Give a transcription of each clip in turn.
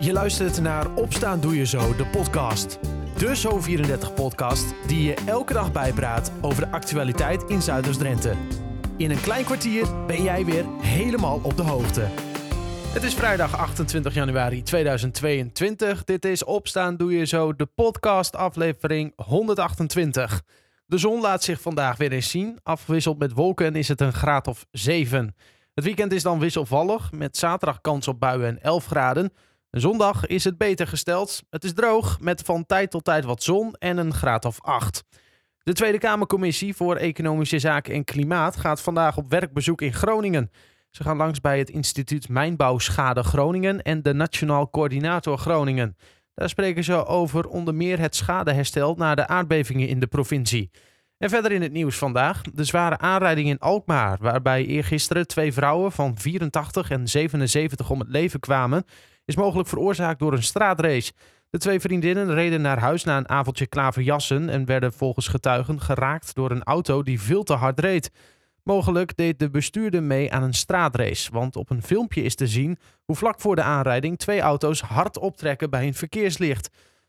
Je luistert naar Opstaan Doe Je Zo, de podcast. De Zo34-podcast die je elke dag bijpraat over de actualiteit in Zuiders-Drenthe. In een klein kwartier ben jij weer helemaal op de hoogte. Het is vrijdag 28 januari 2022. Dit is Opstaan Doe Je Zo, de podcast aflevering 128. De zon laat zich vandaag weer eens zien. Afgewisseld met wolken is het een graad of 7. Het weekend is dan wisselvallig, met zaterdag kans op buien en 11 graden. Zondag is het beter gesteld. Het is droog, met van tijd tot tijd wat zon en een graad of 8. De Tweede Kamercommissie voor Economische Zaken en Klimaat gaat vandaag op werkbezoek in Groningen. Ze gaan langs bij het Instituut Mijnbouwschade Groningen en de Nationaal Coördinator Groningen. Daar spreken ze over onder meer het schadeherstel na de aardbevingen in de provincie. En verder in het nieuws vandaag de zware aanrijding in Alkmaar, waarbij eergisteren twee vrouwen van 84 en 77 om het leven kwamen, is mogelijk veroorzaakt door een straatrace. De twee vriendinnen reden naar huis na een avondje klaverjassen en werden volgens getuigen geraakt door een auto die veel te hard reed. Mogelijk deed de bestuurder mee aan een straatrace, want op een filmpje is te zien hoe vlak voor de aanrijding twee auto's hard optrekken bij een verkeerslicht.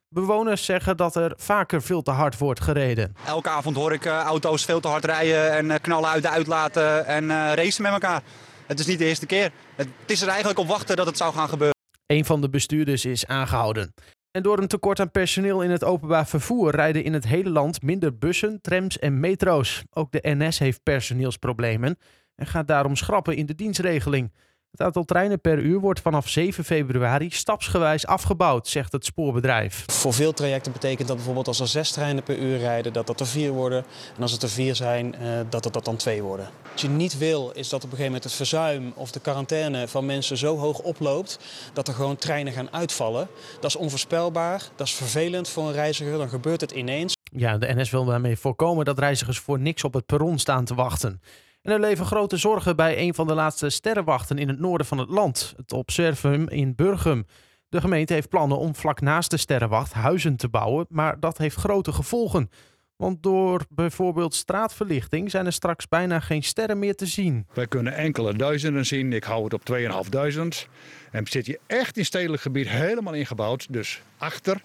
Bewoners zeggen dat er vaker veel te hard wordt gereden. Elke avond hoor ik uh, auto's veel te hard rijden en uh, knallen uit de uitlaten en uh, racen met elkaar. Het is niet de eerste keer. Het is er eigenlijk op wachten dat het zou gaan gebeuren. Een van de bestuurders is aangehouden. En door een tekort aan personeel in het openbaar vervoer rijden in het hele land minder bussen, trams en metro's. Ook de NS heeft personeelsproblemen en gaat daarom schrappen in de dienstregeling. Het aantal treinen per uur wordt vanaf 7 februari stapsgewijs afgebouwd, zegt het spoorbedrijf. Voor veel trajecten betekent dat bijvoorbeeld als er zes treinen per uur rijden, dat dat er vier worden. En als het er vier zijn, dat het dat dan twee worden. Wat je niet wil, is dat op een gegeven moment het verzuim of de quarantaine van mensen zo hoog oploopt dat er gewoon treinen gaan uitvallen. Dat is onvoorspelbaar, dat is vervelend voor een reiziger, dan gebeurt het ineens. Ja, de NS wil daarmee voorkomen dat reizigers voor niks op het perron staan te wachten. En er leven grote zorgen bij een van de laatste sterrenwachten in het noorden van het land, het Observum in Burgum. De gemeente heeft plannen om vlak naast de sterrenwacht huizen te bouwen, maar dat heeft grote gevolgen. Want door bijvoorbeeld straatverlichting zijn er straks bijna geen sterren meer te zien. Wij kunnen enkele duizenden zien. Ik hou het op 2500. En zit je echt in stedelijk gebied helemaal ingebouwd. Dus achter,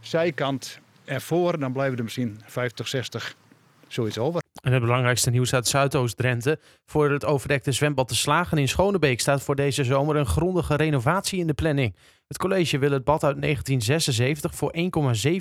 zijkant en voor, dan blijven er misschien 50, 60, zoiets over. En het belangrijkste nieuws uit Zuidoost-Drenthe. Voor het overdekte zwembad De Slagen in Schonebeek staat voor deze zomer een grondige renovatie in de planning. Het college wil het bad uit 1976 voor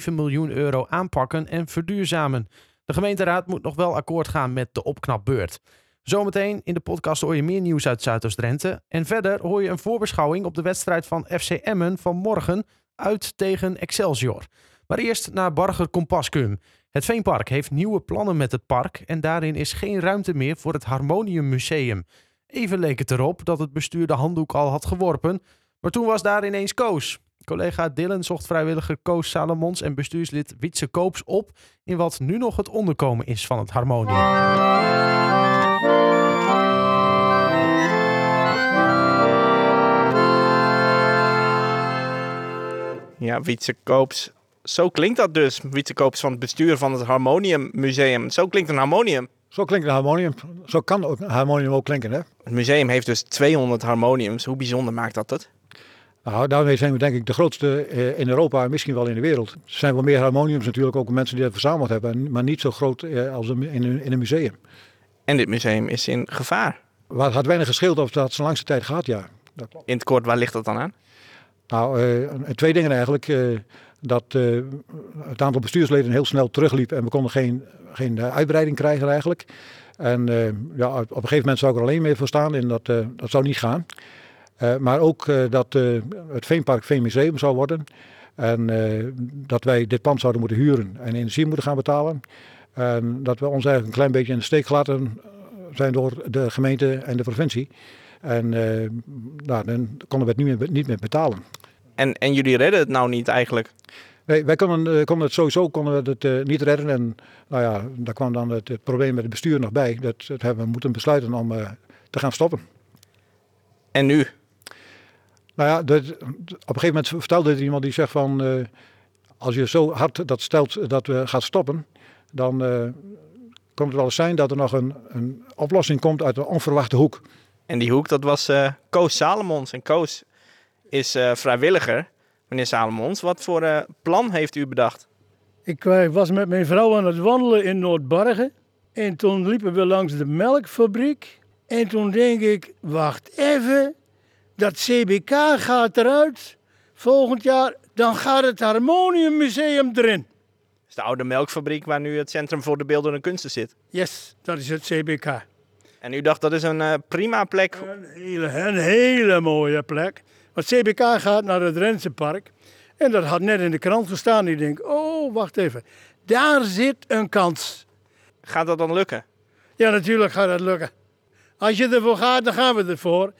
1,7 miljoen euro aanpakken en verduurzamen. De gemeenteraad moet nog wel akkoord gaan met de opknapbeurt. Zometeen in de podcast hoor je meer nieuws uit Zuidoost-Drenthe. En verder hoor je een voorbeschouwing op de wedstrijd van FC Emmen van morgen uit tegen Excelsior. Maar eerst naar Barger Compascum. Het Veenpark heeft nieuwe plannen met het park en daarin is geen ruimte meer voor het Harmonium Museum. Even leek het erop dat het bestuur de handdoek al had geworpen, maar toen was daar ineens Koos. Collega Dylan zocht vrijwilliger Koos Salomons en bestuurslid Wietse Koops op in wat nu nog het onderkomen is van het Harmonium. Ja, Wietse Koops zo klinkt dat dus. Wietse Koops van het bestuur van het Harmonium Museum. Zo klinkt een harmonium. Zo klinkt een harmonium. Zo kan ook een harmonium ook klinken. Hè? Het museum heeft dus 200 harmoniums. Hoe bijzonder maakt dat het? Nou, daarmee zijn we denk ik de grootste in Europa en misschien wel in de wereld. Er zijn wel meer harmoniums natuurlijk, ook mensen die dat verzameld hebben, maar niet zo groot als in een, museum. En dit museum is in gevaar? Het had weinig gescheeld of dat zijn langste tijd gaat, ja. In het kort, waar ligt dat dan aan? Nou, uh, twee dingen eigenlijk. Uh, dat uh, het aantal bestuursleden heel snel terugliep en we konden geen, geen uitbreiding krijgen eigenlijk. En uh, ja, op een gegeven moment zou ik er alleen mee voor staan en dat, dat zou niet gaan. maar ook dat het Veenpark Veenmuseum zou worden. En dat wij dit pand zouden moeten huren en energie moeten gaan betalen. En dat we ons eigenlijk een klein beetje in de steek gelaten zijn door de gemeente en de provincie. En nou, dan konden we het niet meer betalen. En, en jullie redden het nou niet eigenlijk? Nee, wij konden, konden het sowieso konden we het, uh, niet redden. En nou ja, daar kwam dan het, het, probleem met het bestuur nog bij. Dat, dat hebben we moeten besluiten om uh, te gaan stoppen. En nu? Nou ja, dat, op een gegeven moment vertelde er iemand die zegt van... als je zo hard dat stelt dat we gaan stoppen... dan komt het wel eens zijn dat er nog een, een oplossing komt uit een onverwachte hoek. En die hoek, dat was Koos Salomons. En Koos is eh, vrijwilliger. Meneer Salomons, wat voor eh, plan heeft u bedacht? Ik eh, was met mijn vrouw aan het wandelen in Noordbargen. En toen liepen we langs de melkfabriek. En toen denk ik, wacht even, dat CBK gaat eruit. Volgend jaar, dan gaat het Harmoniummuseum erin. Dat is de oude melkfabriek waar nu het Centrum voor de Beeldende Kunsten zit. Yes, dat is het CBK. En u dacht dat is een prima plek. Een hele, een hele mooie plek. Want CBK gaat naar het Rensenpark. En dat had net in de krant gestaan. Ik denk, oh, wacht even. Daar zit een kans. Gaat dat dan lukken? Ja, natuurlijk gaat het lukken. Als je ervoor gaat, dan gaan we ervoor.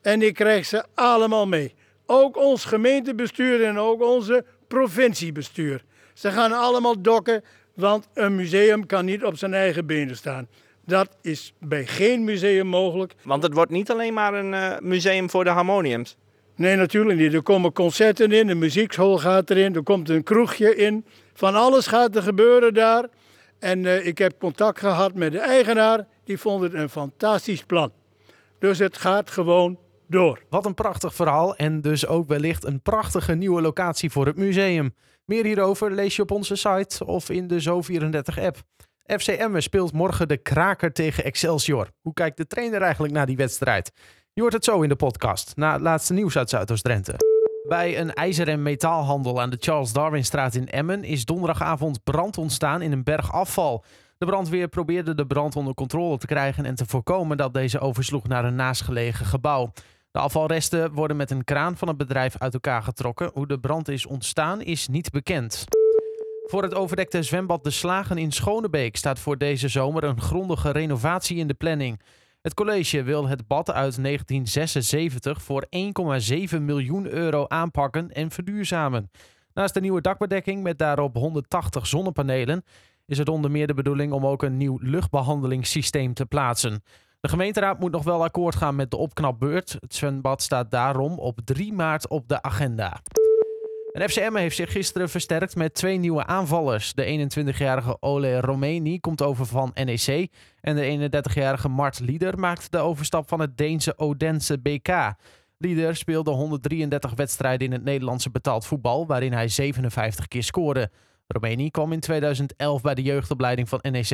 En ik krijg ze allemaal mee. Ook ons gemeentebestuur en ook onze provinciebestuur. Ze gaan allemaal dokken, want een museum kan niet op zijn eigen benen staan. Dat is bij geen museum mogelijk. Want het wordt niet alleen maar een eh, museum voor de harmoniums. Nee, natuurlijk niet. Er komen concerten in, een muziekschool gaat erin, er komt een kroegje in. Van alles gaat er gebeuren daar. En eh, ik heb contact gehad met de eigenaar, die vond het een fantastisch plan. Dus het gaat gewoon door. Wat een prachtig verhaal en dus ook wellicht een prachtige nieuwe locatie voor het museum. Meer hierover lees je op onze site of in de Zo34-app. FC Emmen speelt morgen de kraker tegen Excelsior. Hoe kijkt de trainer eigenlijk naar die wedstrijd? Je hoort het zo in de podcast, na het laatste nieuws uit Zuidoost-Drenthe. Bij een ijzer- en metaalhandel aan de Charles Darwinstraat in Emmen is donderdagavond brand ontstaan in een berg afval. De brandweer probeerde de brand onder controle te krijgen en te voorkomen dat deze oversloeg naar een naastgelegen gebouw. De afvalresten worden met een kraan van het bedrijf uit elkaar getrokken. Hoe de brand is ontstaan is niet bekend. Voor het overdekte zwembad De Slagen in Schonebeek staat voor deze zomer een grondige renovatie in de planning. Het college wil het bad uit 1976 voor 1,7 miljoen euro aanpakken en verduurzamen. Naast de nieuwe dakbedekking met daarop 180 zonnepanelen is het onder meer de bedoeling om ook een nieuw luchtbehandelingssysteem te plaatsen. De gemeenteraad moet nog wel akkoord gaan met de opknapbeurt. Het zwembad staat daarom op 3 maart op de agenda. En FCM heeft zich gisteren versterkt met twee nieuwe aanvallers. De 21-jarige Ole Romeni komt over van NEC. En de 31-jarige Mart Lieder maakt de overstap van het Deense Odense BK. Lieder speelde 133 wedstrijden in het Nederlandse betaald voetbal, waarin hij 57 keer scoorde. Romeni kwam in 2011 bij de jeugdopleiding van NEC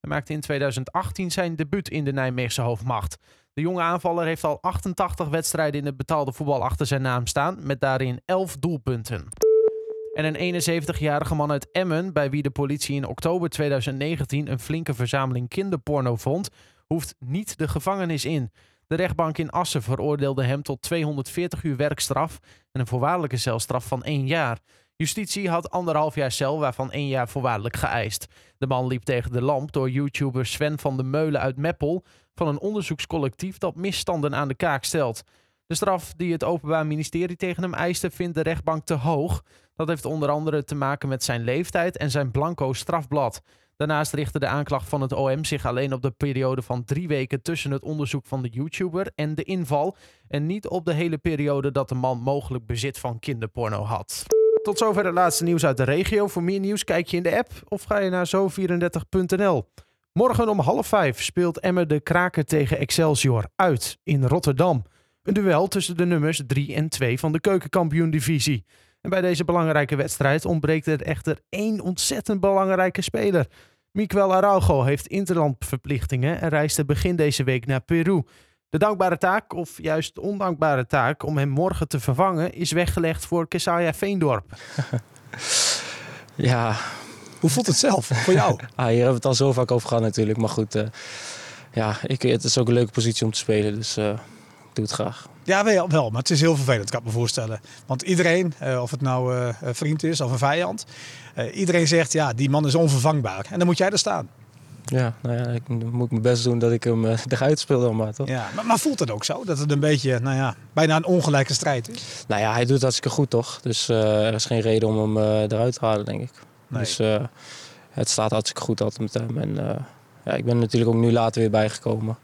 en maakte in 2018 zijn debuut in de Nijmeegse hoofdmacht. De jonge aanvaller heeft al 88 wedstrijden in het betaalde voetbal achter zijn naam staan, met daarin 11 doelpunten. En een 71-jarige man uit Emmen, bij wie de politie in oktober 2019 een flinke verzameling kinderporno vond, hoeft niet de gevangenis in. De rechtbank in Assen veroordeelde hem tot 240 uur werkstraf en een voorwaardelijke celstraf van één jaar. Justitie had anderhalf jaar cel, waarvan één jaar voorwaardelijk geëist. De man liep tegen de lamp door YouTuber Sven van de Meulen uit Meppel van een onderzoekscollectief dat misstanden aan de kaak stelt. De straf die het Openbaar Ministerie tegen hem eiste vindt de rechtbank te hoog. Dat heeft onder andere te maken met zijn leeftijd en zijn blanco strafblad. Daarnaast richtte de aanklacht van het OM zich alleen op de periode van drie weken tussen het onderzoek van de YouTuber en de inval. En niet op de hele periode dat de man mogelijk bezit van kinderporno had. Tot zover het laatste nieuws uit de regio. Voor meer nieuws kijk je in de app of ga je naar zo34.nl. Morgen om half vijf speelt Emmer de Kraker tegen Excelsior uit in Rotterdam. Een duel tussen de nummers 3 en 2 van de keukenkampioen-divisie. En bij deze belangrijke wedstrijd ontbreekt er echter één ontzettend belangrijke speler. Miguel Araujo heeft interlandverplichtingen en reisde begin deze week naar Peru. De dankbare taak, of juist ondankbare taak, om hem morgen te vervangen, is weggelegd voor Kesaya Veendorp. Ja, Hoe voelt het zelf voor jou? ah, hier hebben we het al zo vaak over gehad natuurlijk. Maar goed, eh, ja, ik, het is ook een leuke positie om te spelen. Dus eh, ik doe het graag. Ja, wel, wel, maar het is heel vervelend, kan ik me voorstellen. Want iedereen, eh, of het nou eh, een vriend is of een vijand, eh, iedereen zegt ja, die man is onvervangbaar. En dan moet jij er staan. Ja, nou ja, ik moet mijn best doen dat ik hem eh, eruit speel dan maar, toch? Ja, maar, maar voelt het ook zo? Dat het een beetje, nou ja, bijna een ongelijke strijd is? Nou ja, hij doet het hartstikke goed, toch? Dus eh, er is geen reden om hem eh, eruit te halen, denk ik. Nee. Dus het staat hartstikke goed altijd met hem. En ja, ik ben natuurlijk ook nu later weer bijgekomen.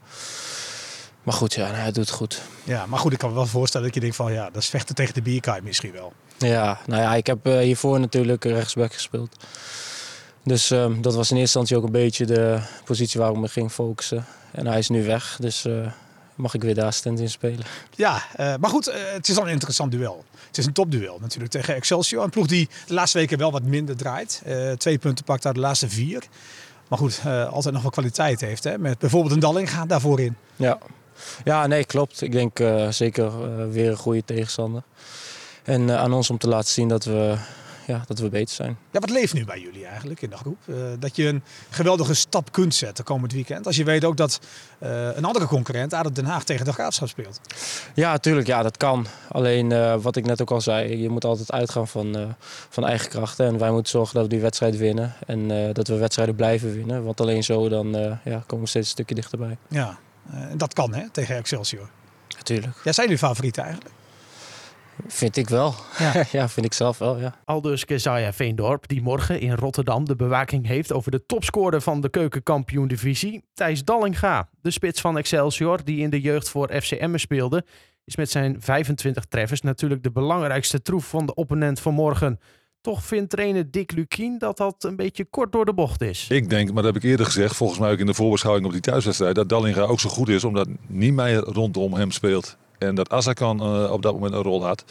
Maar goed, ja, nou, hij doet het goed. Ja, maar goed, ik kan me wel voorstellen dat je denkt van ja, dat is vechten tegen de bierkaai misschien wel. Ja, nou ja, ik heb hiervoor natuurlijk rechtsback gespeeld. Dus ehm, dat was in eerste instantie ook een beetje de positie waar ik me ging focussen. En hij is nu weg, dus eh, mag ik weer de assistent in spelen. Ja, eh, maar goed, eh, het is al een interessant duel. Het is een topduel natuurlijk tegen Excelsior. Een ploeg die de laatste weken wel wat minder draait. Twee punten pakt uit de laatste vier. Maar goed, altijd nog wel kwaliteit heeft. Hè? Met bijvoorbeeld een Dallinga daarvoor in. Ja, ja nee, klopt. Ik denk zeker weer een goede tegenstander. En aan ons om te laten zien dat we, ja, dat we beter zijn. Ja, wat leeft nu bij jullie eigenlijk in de groep? Eh, dat je een geweldige stap kunt zetten komend weekend. Als je weet ook dat eh, een andere concurrent, ADO Den Haag, tegen de Graafschap speelt. Ja, tuurlijk, ja, dat kan. Alleen eh, wat ik net ook al zei, je moet altijd uitgaan van, van eigen krachten. En wij moeten zorgen dat we die wedstrijd winnen. En dat we wedstrijden blijven winnen. Want alleen zo dan, ja, komen we steeds een stukje dichterbij. Ja, en dat kan hè, tegen Excelsior. Natuurlijk. Ja, zijn jullie favorieten eigenlijk? Vind ik wel. Ja. Ja, vind ik zelf wel, ja. Aldus Keziah Veendorp, die morgen in Rotterdam de bewaking heeft over de topscorer van de keukenkampioen-divisie, Thijs Dallinga. De spits van Excelsior, die in de jeugd voor FCM speelde, is met zijn 25 treffers natuurlijk de belangrijkste troef van de opponent van morgen. Toch vindt trainer Dick Lukien dat dat een beetje kort door de bocht is. Ik denk, maar dat heb ik eerder gezegd, volgens mij ook in de voorbeschouwing op die thuiswedstrijd, dat Dallinga ook zo goed is omdat Niemeyer rondom hem speelt. En dat Azarkan eh, op dat moment een rol had.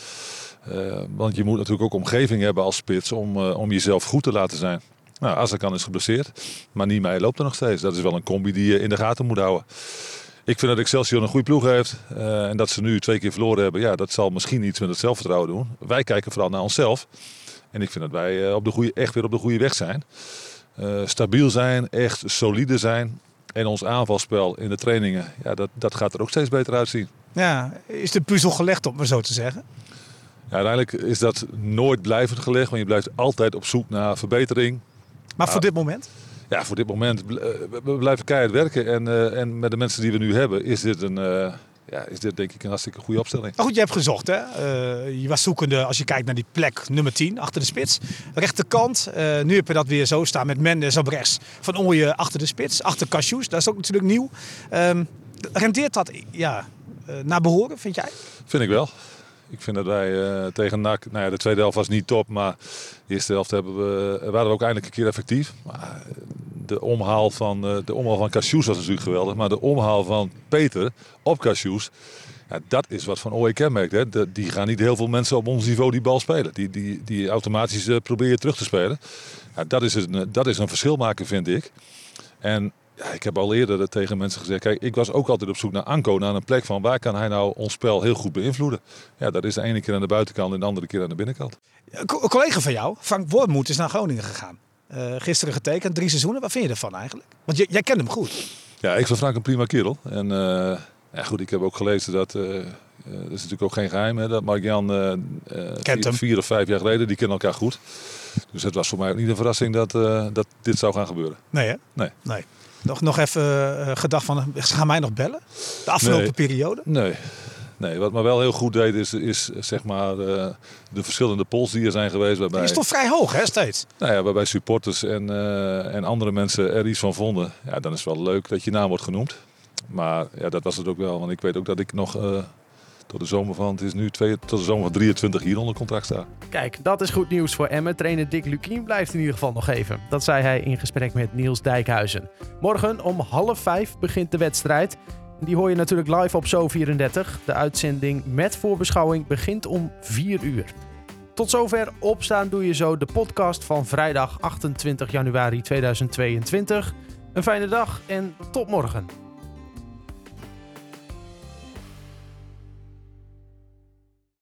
Eh, want je moet natuurlijk ook omgeving hebben als spits om, eh, om jezelf goed te laten zijn. Nou, Azarkan is geblesseerd, maar Niemeyer loopt er nog steeds. Dat is wel een combi die je in de gaten moet houden. Ik vind dat Excelsior een goede ploeg heeft. en dat ze nu twee keer verloren hebben, ja, dat zal misschien iets met het zelfvertrouwen doen. Wij kijken vooral naar onszelf. En ik vind dat wij op de goede, echt weer op de goede weg zijn. Stabiel zijn, echt solide zijn. En ons aanvalspel in de trainingen, ja, dat, dat gaat er ook steeds beter uitzien. Ja, is de puzzel gelegd om maar zo te zeggen? Ja, uiteindelijk is dat nooit blijvend gelegd, want je blijft altijd op zoek naar verbetering. Maar voor dit moment? Ja, voor dit moment eh, we- blijven keihard werken. En, eh, en met de mensen die we nu hebben, is dit, een, eh, ja, is dit denk ik een hartstikke goede opstelling. Maar goed, je hebt gezocht hè. Je was zoekende als je kijkt naar die plek nummer 10 achter de spits. Rechterkant. eh, nu heb je dat weer zo staan met Mendes op rechts. Van Ooyen achter de spits. Achter Cashews. Dat is ook natuurlijk nieuw. Ehm, rendeert dat ja, naar behoren, vind jij? Vind ik wel. Ik vind dat wij eh, tegen NAC, nou ja, de tweede helft was niet top, maar de eerste helft hebben we, waren we ook eindelijk een keer effectief. Maar eh, de omhaal van, eh, de omhaal van Cashews was natuurlijk geweldig, maar de omhaal van Peter op Cashews, ja, dat is wat van OE kenmerkt. Hè. Die gaan niet heel veel mensen op ons niveau die bal spelen. Die, die, die automatisch eh, proberen terug te spelen. Ja, dat, is een, eh, dat is een verschil maken, vind ik. En ja, ik heb al eerder tegen mensen gezegd, kijk, ik was ook altijd op zoek naar Anko, naar een plek van waar kan hij nou ons spel heel goed beïnvloeden. Ja, dat is de ene keer aan de buitenkant en de andere keer aan de binnenkant. Een co- een collega van jou, Frank Wormoed, is naar Groningen gegaan. Eh, gisteren getekend, drie seizoenen. Wat vind je ervan eigenlijk? Want j- jij kent hem goed. Ja, ik vind Frank een prima kerel. En eh, ja, goed, ik heb ook gelezen dat, eh, dat is natuurlijk ook geen geheim, hè, dat Mark-Jan vier, vier of vijf jaar geleden, die kennen elkaar goed. Dus het was voor mij ook niet een verrassing dat, dat dit zou gaan gebeuren. Nee hè? Nee. Nee. Nog, nog even eh, gedacht van, ze gaan mij nog bellen? De afgelopen Nee. periode? Nee. Nee, wat me wel heel goed deed is, is zeg maar eh, de verschillende polls die er zijn geweest. Waarbij, Die is toch vrij hoog hè, steeds? Nou ja, waarbij supporters en, eh, en andere mensen er iets van vonden. Ja, dan is het wel leuk dat je naam wordt genoemd. Maar ja, dat was het ook wel. Want ik weet ook dat ik nog tot de zomer van, het is nu twee, tot de zomer van 23 hier onder contract sta. Kijk, dat is goed nieuws voor Emmen. Trainer Dick Lukien blijft in ieder geval nog even. Dat zei hij in gesprek met Niels Dijkhuizen. Morgen om half vijf begint de wedstrijd. Die hoor je natuurlijk live op Zo34. De uitzending met voorbeschouwing begint om 4 uur. Tot zover Opstaan Doe Je Zo, de podcast van vrijdag 28 januari 2022. Een fijne dag en tot morgen.